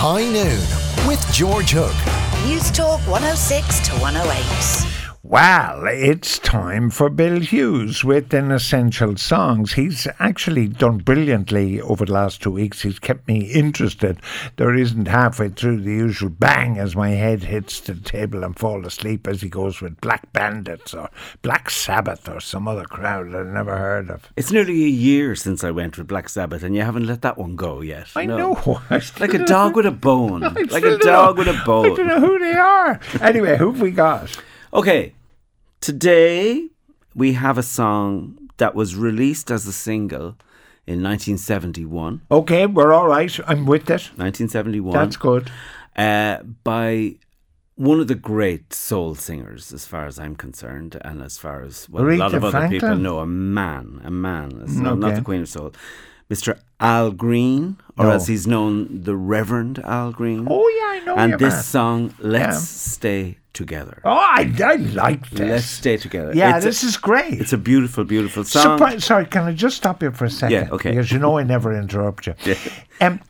High Noon with George Hook. Newstalk 106 to 108. Well, it's time for Bill Hughes with an Essential Songs. He's actually done brilliantly over the last two weeks. He's kept me interested. There isn't halfway through the usual bang as my head hits the table and fall asleep as he goes with Black Bandits or Black Sabbath or some other crowd I've never heard of. It's nearly a year since I went with Black Sabbath, and you haven't let that one go yet. I No. know. I Like a dog with a bone. Like a dog know- with a bone. I don't know who they are. Anyway, who've we got? Okay, today we have a song that was released as a single in 1971. Okay, we're all right. I'm with it. 1971. That's good. uh, by one of the great soul singers, as far as I'm concerned, and as far as well, a lot of other people know, a man, a man, It's not, not the Queen of Soul, Mr. Al Green, or No. as he's known, the Reverend Al Green. Oh, yeah, I know and this man. song, "Let's Yeah. Stay Together." Oh, I, I like this. Let's stay together. Yeah, It's a- this is great. It's a beautiful, beautiful song. Surpri- sorry, can I just stop you for a second? Yeah, okay. Because you know I never interrupt you. Yeah. Um,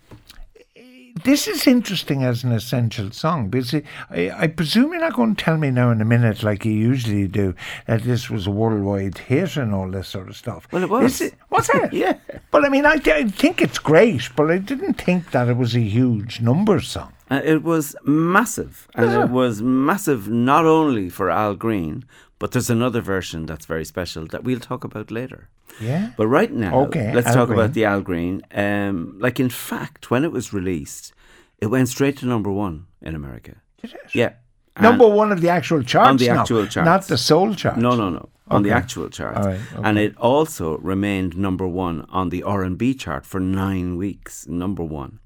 this is interesting as an essential song because I, I presume you're not going to tell me now in a minute, like you usually do, that this was a worldwide hit and all this sort of stuff. Well, it was. It, was it? Yeah. But I mean, I, I think it's great, but I didn't think that it was a huge number song. Uh, it was massive, and Yeah. it was massive not only for Al Green, but there's another version that's very special that we'll talk about later. Yeah. But right now, Okay, let's Al talk Green. about the Al Green. Um, like, in fact, when it was released, it went straight to number one in America. Did it? Yeah. Number one of the actual charts. On the now, actual charts. Not the soul chart. No, no, no. On the actual charts, right, and it also remained number one on the R and B chart for nine weeks. Number one.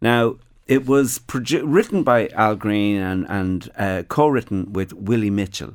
Now it was produ- written by Al Green and and uh, co-written with Willie Mitchell,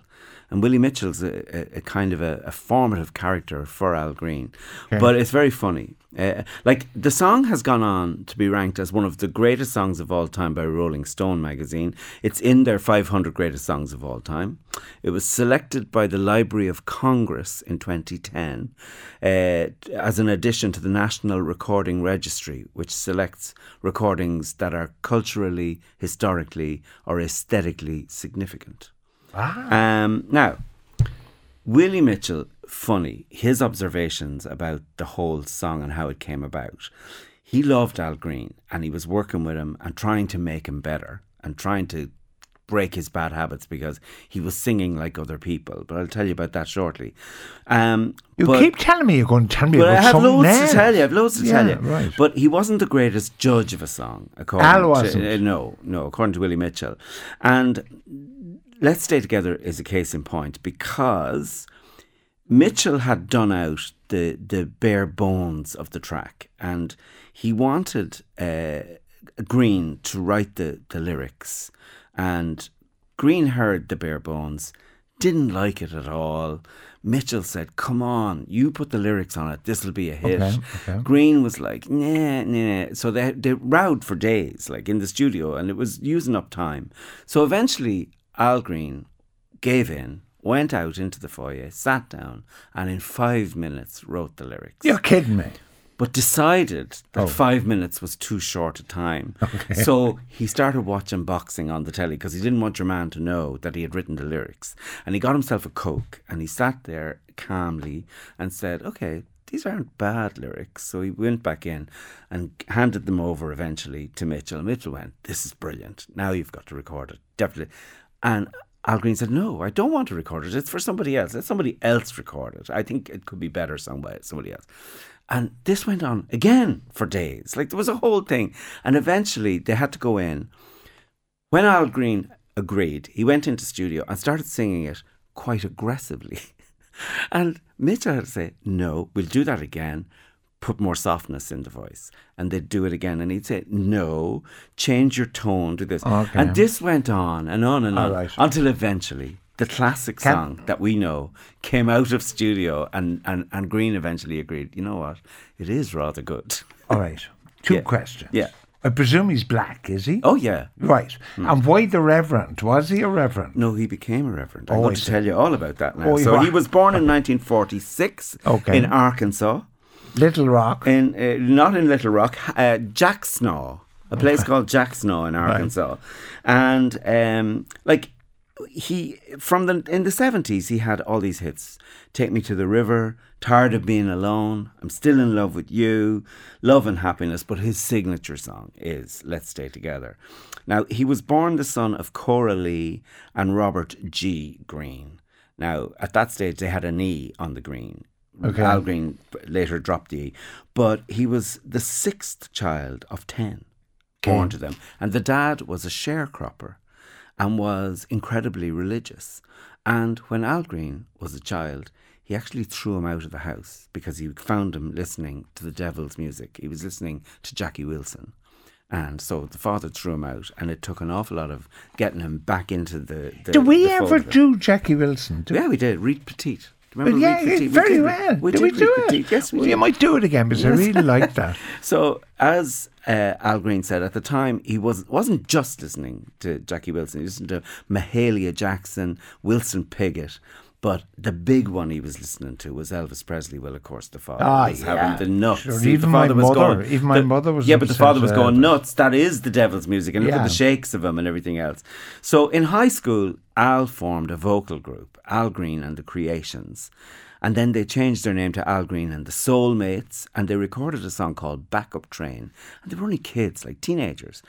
and Willie Mitchell's a, a, a kind of a, a formative character for Al Green, but it's very funny. Uh, like the song has gone on to be ranked as one of the greatest songs of all time by Rolling Stone magazine. It's in their 500 greatest songs of all time. It was selected by the Library of Congress in 2010 uh, as an addition to the National Recording Registry, which selects recordings that are culturally, historically, or aesthetically significant. Um, now, Willie Mitchell, funny, his observations about the whole song and how it came about. He loved Al Green and he was working with him and trying to make him better and trying to break his bad habits because he was singing like other people. But I'll tell you about that shortly. Um, You but- keep telling me you're going to tell me but about I have loads else. to tell you. I have loads to tell you. right. But he wasn't the greatest judge of a song. According Al to- wasn't. uh, no, no. According to Willie Mitchell, and "Let's Stay Together" is a case in point because Mitchell had done out the the bare bones of the track, and he wanted uh, Green to write the the lyrics, and Green heard the bare bones, didn't like it at all. Mitchell said, "Come on, you put the lyrics on it. This will be a hit." Okay, okay. Green was like, "Nah, nah." So they they rowed for days, like in the studio, and it was using up time. So eventually, Al Green gave in, went out into the foyer, sat down, and in five minutes wrote the lyrics You're kidding me. but decided that Oh. five minutes was too short a time. So he started watching boxing on the telly because he didn't want your man to know that he had written the lyrics. And he got himself a Coke and he sat there calmly and said, okay, these aren't bad lyrics. So he went back in and handed them over eventually to Mitchell. Mitchell went, this is brilliant. Now you've got to record it. Definitely. And Al Green said, No, I don't want to record it. It's for somebody else. Let somebody else record it. I think it could be better by somebody else. And this went on again for days. Like there was a whole thing. And eventually they had to go in. When Al Green agreed, he went into studio and started singing it quite aggressively. and Mitchell had to say, No, we'll do that again. Put more softness in the voice. And they'd do it again. And he'd say, No, change your tone to this. Okay. And this went on and on and on right. until eventually the classic Can- song that we know came out of studio and, and, and Green eventually agreed, you know what? It is rather good. All right. Two Yeah. questions. Yeah. I presume he's black, is he? Oh, yeah. Right. Mm. And why the Reverend? Was he a Reverend? No, he became a reverend. I'm Oh, going to tell you all about that now. Oh, so he was born in 1946 Okay. in Arkansas, Little Rock. in uh, not in Little Rock, uh, Jack Snaw. a place called Jacksonville in Arkansas, and um, like he from the in the seventies he had all these hits. Take me to the river, tired of being alone. I'm still in love with you, love and happiness. But his signature song is "Let's Stay Together." Now he was born the son of Cora Lee and Robert G. Green. Now at that stage they had an E on the Green. Okay. Al Green later dropped the E, but he was the sixth child of ten born to them, and the dad was a sharecropper and was incredibly religious. And when Al Green was a child, he actually threw him out of the house because he found him listening to the devil's music. He was listening to Jackie Wilson. And so the father threw him out, and it took an awful lot of getting him back into the. the Did we the ever do Jackie Wilson? Did Yeah, we did. Reet Petite. Do you But Remember yeah, Reet Petite? We very did- well. We did did we do it? Yes, we well, did. You might do it again because I really like that. So, as uh, Al Green said at the time, he was wasn't just listening to Jackie Wilson. He listened to Mahalia Jackson, Wilson Pickett, but the big one he was listening to was Elvis Presley. Well, of course, the father Ah, was yeah. having the nuts. Sure, See, even the father my was mother- going. even my the- mother was Yeah, but the father was going Elvis. nuts. That is the devil's music, and look at the shakes of him and everything else. So, in high school, Al formed a vocal group, Al Green and the Creations. And then they changed their name to Al Green and the Soulmates, and they recorded a song called Backup Train. And they were only kids, like teenagers.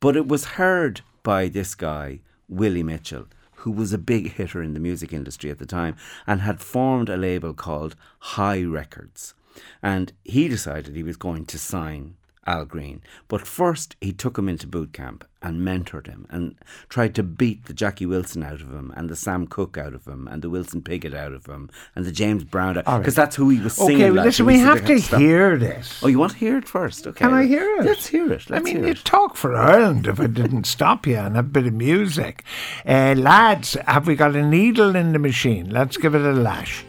But it was heard by this guy, Willie Mitchell, who was a big hitter in the music industry at the time and had formed a label called Hi Records. And he decided he was going to sign Al Green. But first, he took him into boot camp and mentored him and tried to beat the Jackie Wilson out of him and the Sam Cooke out of him and the Wilson Pickett out of him and the James Brown out All right. because that's who he was singing. Okay, well, like, listen, we have to stop. hear this. Oh, you want to hear it first? Okay. Can I hear it? Let's hear it. Let's I mean, you it. talk for Ireland if I didn't stop you and a bit of music. Uh, lads, have we got a needle in the machine? Let's give it a lash.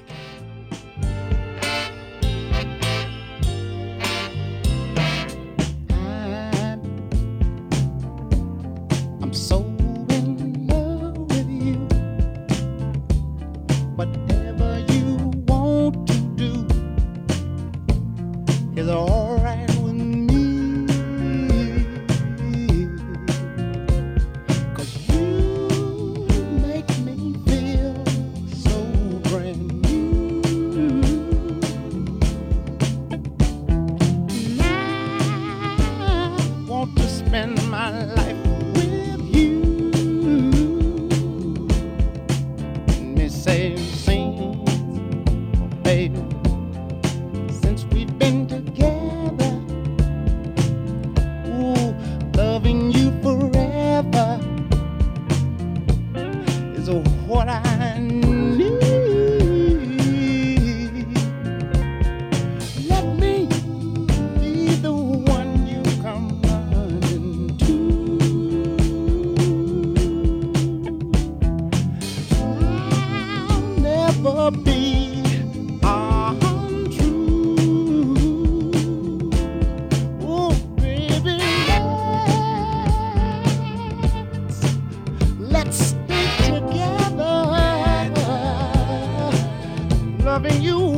loving you.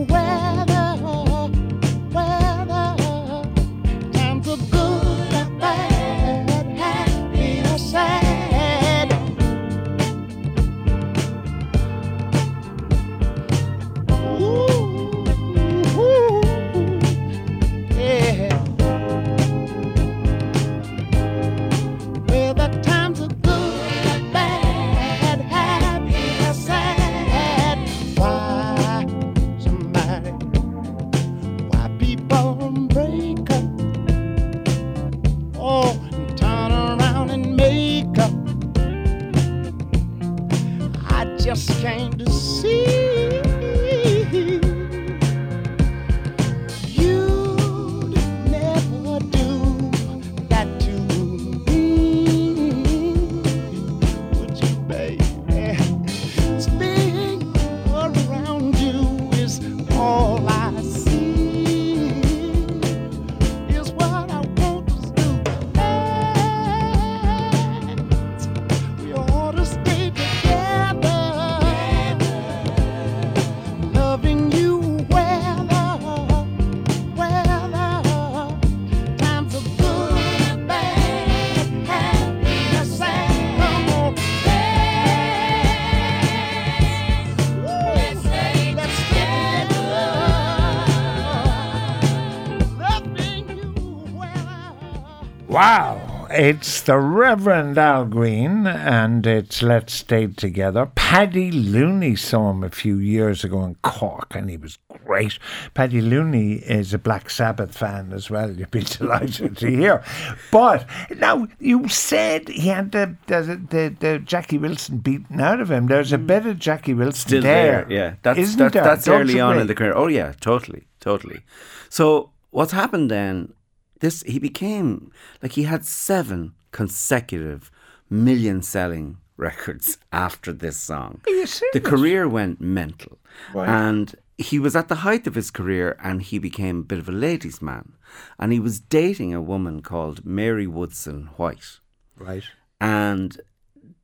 It's the Reverend Al Green and it's Let's Stay Together. Paddy Looney saw him a few years ago in Cork and he was great. Paddy Looney is a Black Sabbath fan as well, you'd be delighted to hear. But now, you said he had the, the, the, the Jackie Wilson beaten out of him. There's a mm. bit of Jackie Wilson Still there. there, yeah. That's Isn't that, there? that's Don't early on in the career. Oh yeah, totally, totally. So what's happened then? This he became like he had seven consecutive million selling records after this song. Are you The career went mental, Right. and he was at the height of his career, and he became a bit of a ladies' man, and he was dating a woman called Mary Woodson White Right. and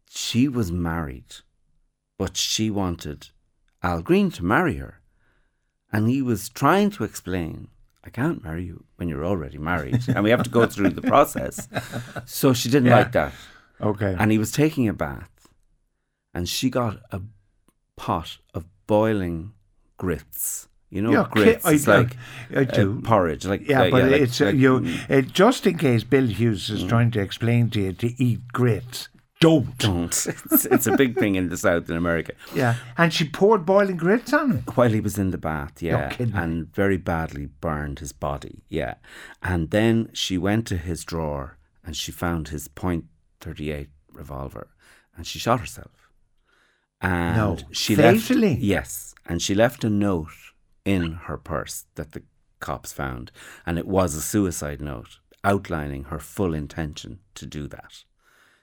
she was married, but she wanted Al Green to marry her. And he was trying to explain, I can't marry you when you're already married, and we have to go through the process. So she didn't Yeah. like that. Okay. And he was taking a bath, and she got a pot of boiling grits. You know, Yeah, grits. I- it's I- like I do. uh, porridge. Like Yeah, uh, but like- it's uh, you. Uh, just in case Bill Hughes is trying to explain to you to eat grits, don't. don't. It's, it's a big thing in the South in America. Yeah, and she poured boiling grits on him. While he was in the bath, yeah, and very badly burned his body, yeah. And then she went to his drawer and she found his .38 revolver, and she shot herself. And No, she fatally? left. Yes, and she left a note in her purse that the cops found, and it was a suicide note outlining her full intention to do that.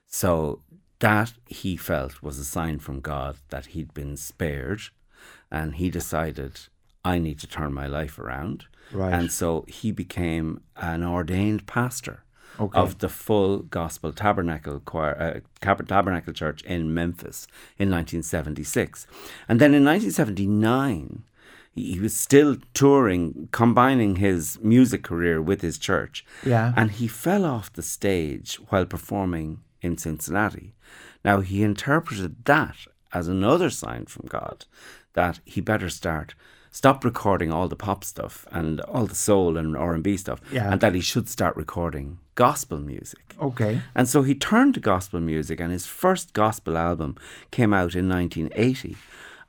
So that he felt was a sign from God that he'd been spared, and he decided, I need to turn my life around. Right. And so he became an ordained pastor Okay. of the full gospel tabernacle choir, uh, tabernacle church in Memphis in 1976. And then in 1979, he he was still touring, combining his music career with his church. Yeah. And he fell off the stage while performing in Cincinnati. Now, he interpreted that as another sign from God that he better start stop recording all the pop stuff and all the soul and R&B stuff Yeah. and that he should start recording gospel music. Okay. And so he turned to gospel music, and his first gospel album came out in 1980.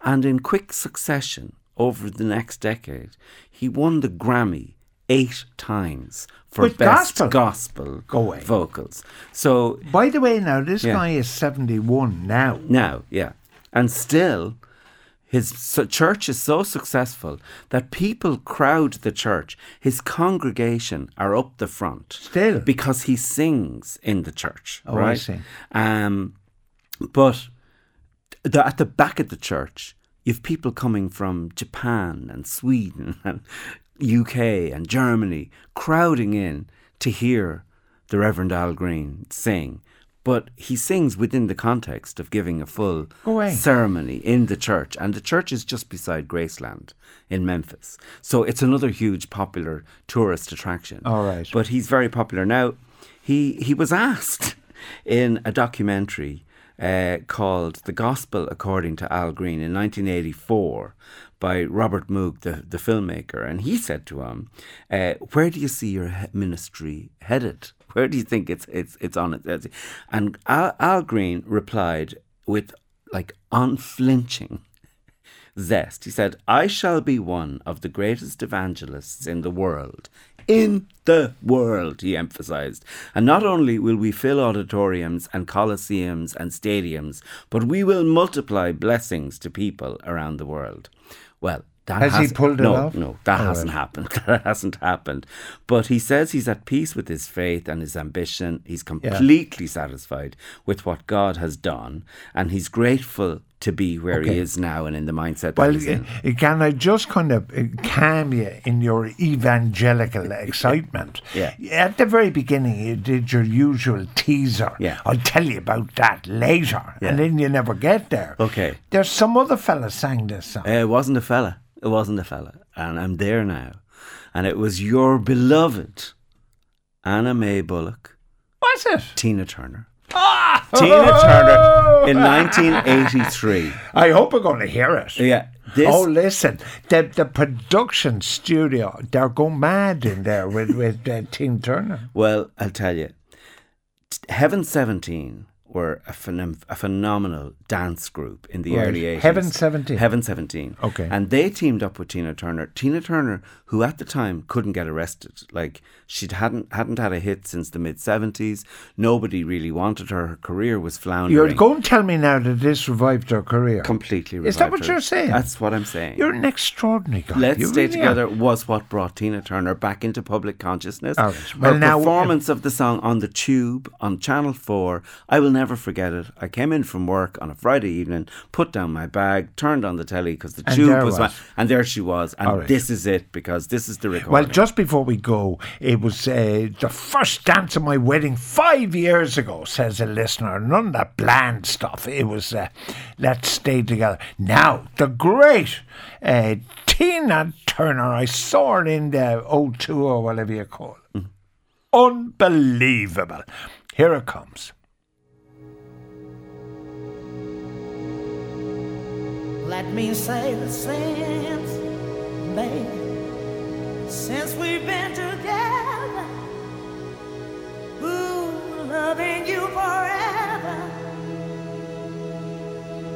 And in quick succession, over the next decade, he won the Grammy eight times for With best gospel? gospel, Go away. vocals. So By the way, now this Yeah. guy is seventy-one now. now, yeah, and still. His su- church is so successful that people crowd the church. His congregation are up the front. Still? Because he sings in the church. Oh, I see. Um, but the, at the back of the church, you've people coming from Japan and Sweden and UK and Germany crowding in to hear the Reverend Al Green sing. But he sings within the context of giving a full ceremony in the church, and the church is just beside Graceland in Memphis. So it's another huge popular tourist attraction. All right. But he's very popular now. He he was asked in a documentary uh, called "The Gospel According to Al Green" in 1984 by Robert Mugge, the the filmmaker, and he said to him, uh, "Where do you see your ministry headed? Where do you think it's it's it's on it?" And Al, Al Green replied with like unflinching zest. He said, I shall be one of the greatest evangelists in the world. In the world, he emphasized. And not only will we fill auditoriums and coliseums and stadiums, but we will multiply blessings to people around the world. Well, that Has he hasn't- pulled it no, off? No, that hasn't right. happened. That hasn't happened. But he says he's at peace with his faith and his ambition. He's completely satisfied with what God has done, and he's grateful to be where he is now and in the mindset that Well, he's in. uh, can I just kind of uh, calm you in your evangelical excitement? Yeah. At the very beginning, you did your usual teaser. Yeah. I'll tell you about that later. Yeah. And then you never get there. Okay. There's some other fella sang this song. Uh, it wasn't a fella. It wasn't a fella. And I'm there now. And it was your beloved Anna Mae Bullock, What's it? Tina Turner. Ah! Tina Turner in 1983. I hope we're going to hear it. Yeah. This, oh, listen, the the production studio, they're going mad in there with, with uh, Tina Turner. Well, I'll tell you. Heaven 17 were a, phenom- a phenomenal dance group in the Right. early 80s. Heaven 17? Heaven 17. Okay. And they teamed up with Tina Turner. Tina Turner, who at the time couldn't get arrested. Like she hadn't hadn't had a hit since the mid 70s. Nobody really wanted her. Her career was floundering. You're going to tell me now that this revived her career. completely revived Is that what her. you're saying? That's what I'm saying. You're an extraordinary guy. Let's You Stay really are. Together was what brought Tina Turner back into public consciousness. Right. Well, Her now- performance of the song on the Tube on Channel 4, I will never forget it. I came in from work on a Friday evening, put down my bag, turned on the telly because the And Tube was, was. on, and there she was. And right. this is it because this is the recording. Well, just before we go, it was uh, the first dance of my wedding five years ago, says a listener. None of that bland stuff. It was uh, Let's Stay Together. Now, the great uh, Tina Turner, I saw her in the O2 or whatever you call it. Unbelievable. Here it comes. Let me say the same, baby, since we've been together. Ooh, loving you forever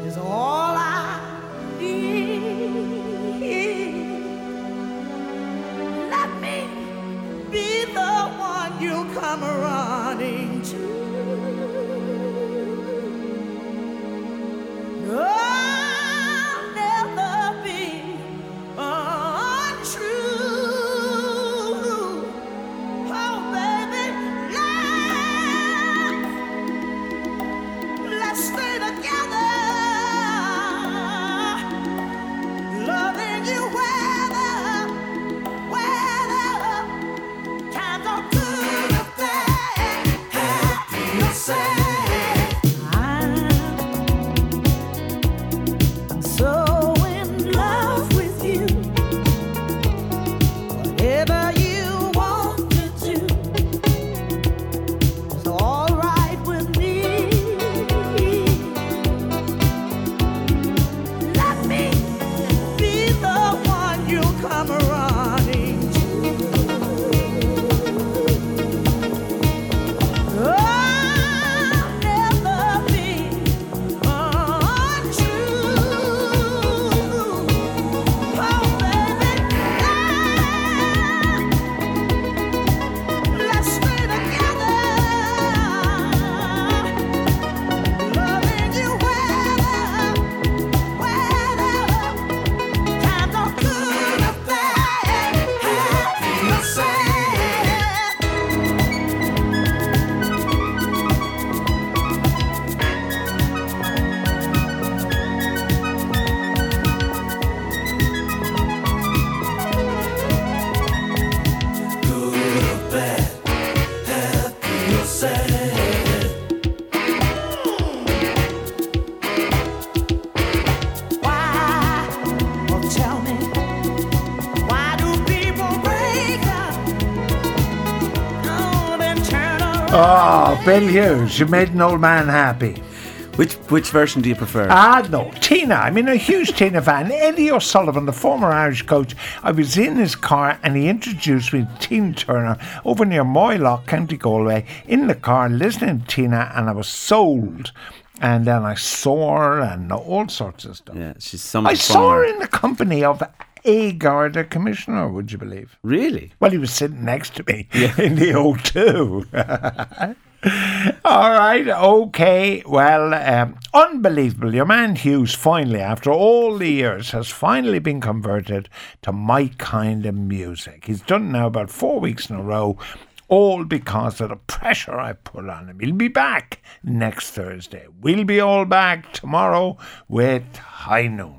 is all I need. Let me be the one you come running to. Bill Hughes, you made an old man happy. which which version do you prefer? Ah, no. Tina. I mean, a huge Tina fan. Eddie O'Sullivan, the former Irish coach, I was in his car and he introduced me to Tina Turner over near Moylough, County Galway, in the car, listening to Tina, and I was sold. And then I saw her and all sorts of stuff. yeah, she's some I saw her in the company of a Garda commissioner, would you believe? Really? Well, he was sitting next to me yeah. in the O2. All right, okay. Well, um, unbelievable. Your man Hughes finally, after all the years, has finally been converted to my kind of music. He's done now about four weeks in a row, all because of the pressure I put on him. He'll be back next Thursday. We'll be all back tomorrow with High Noon.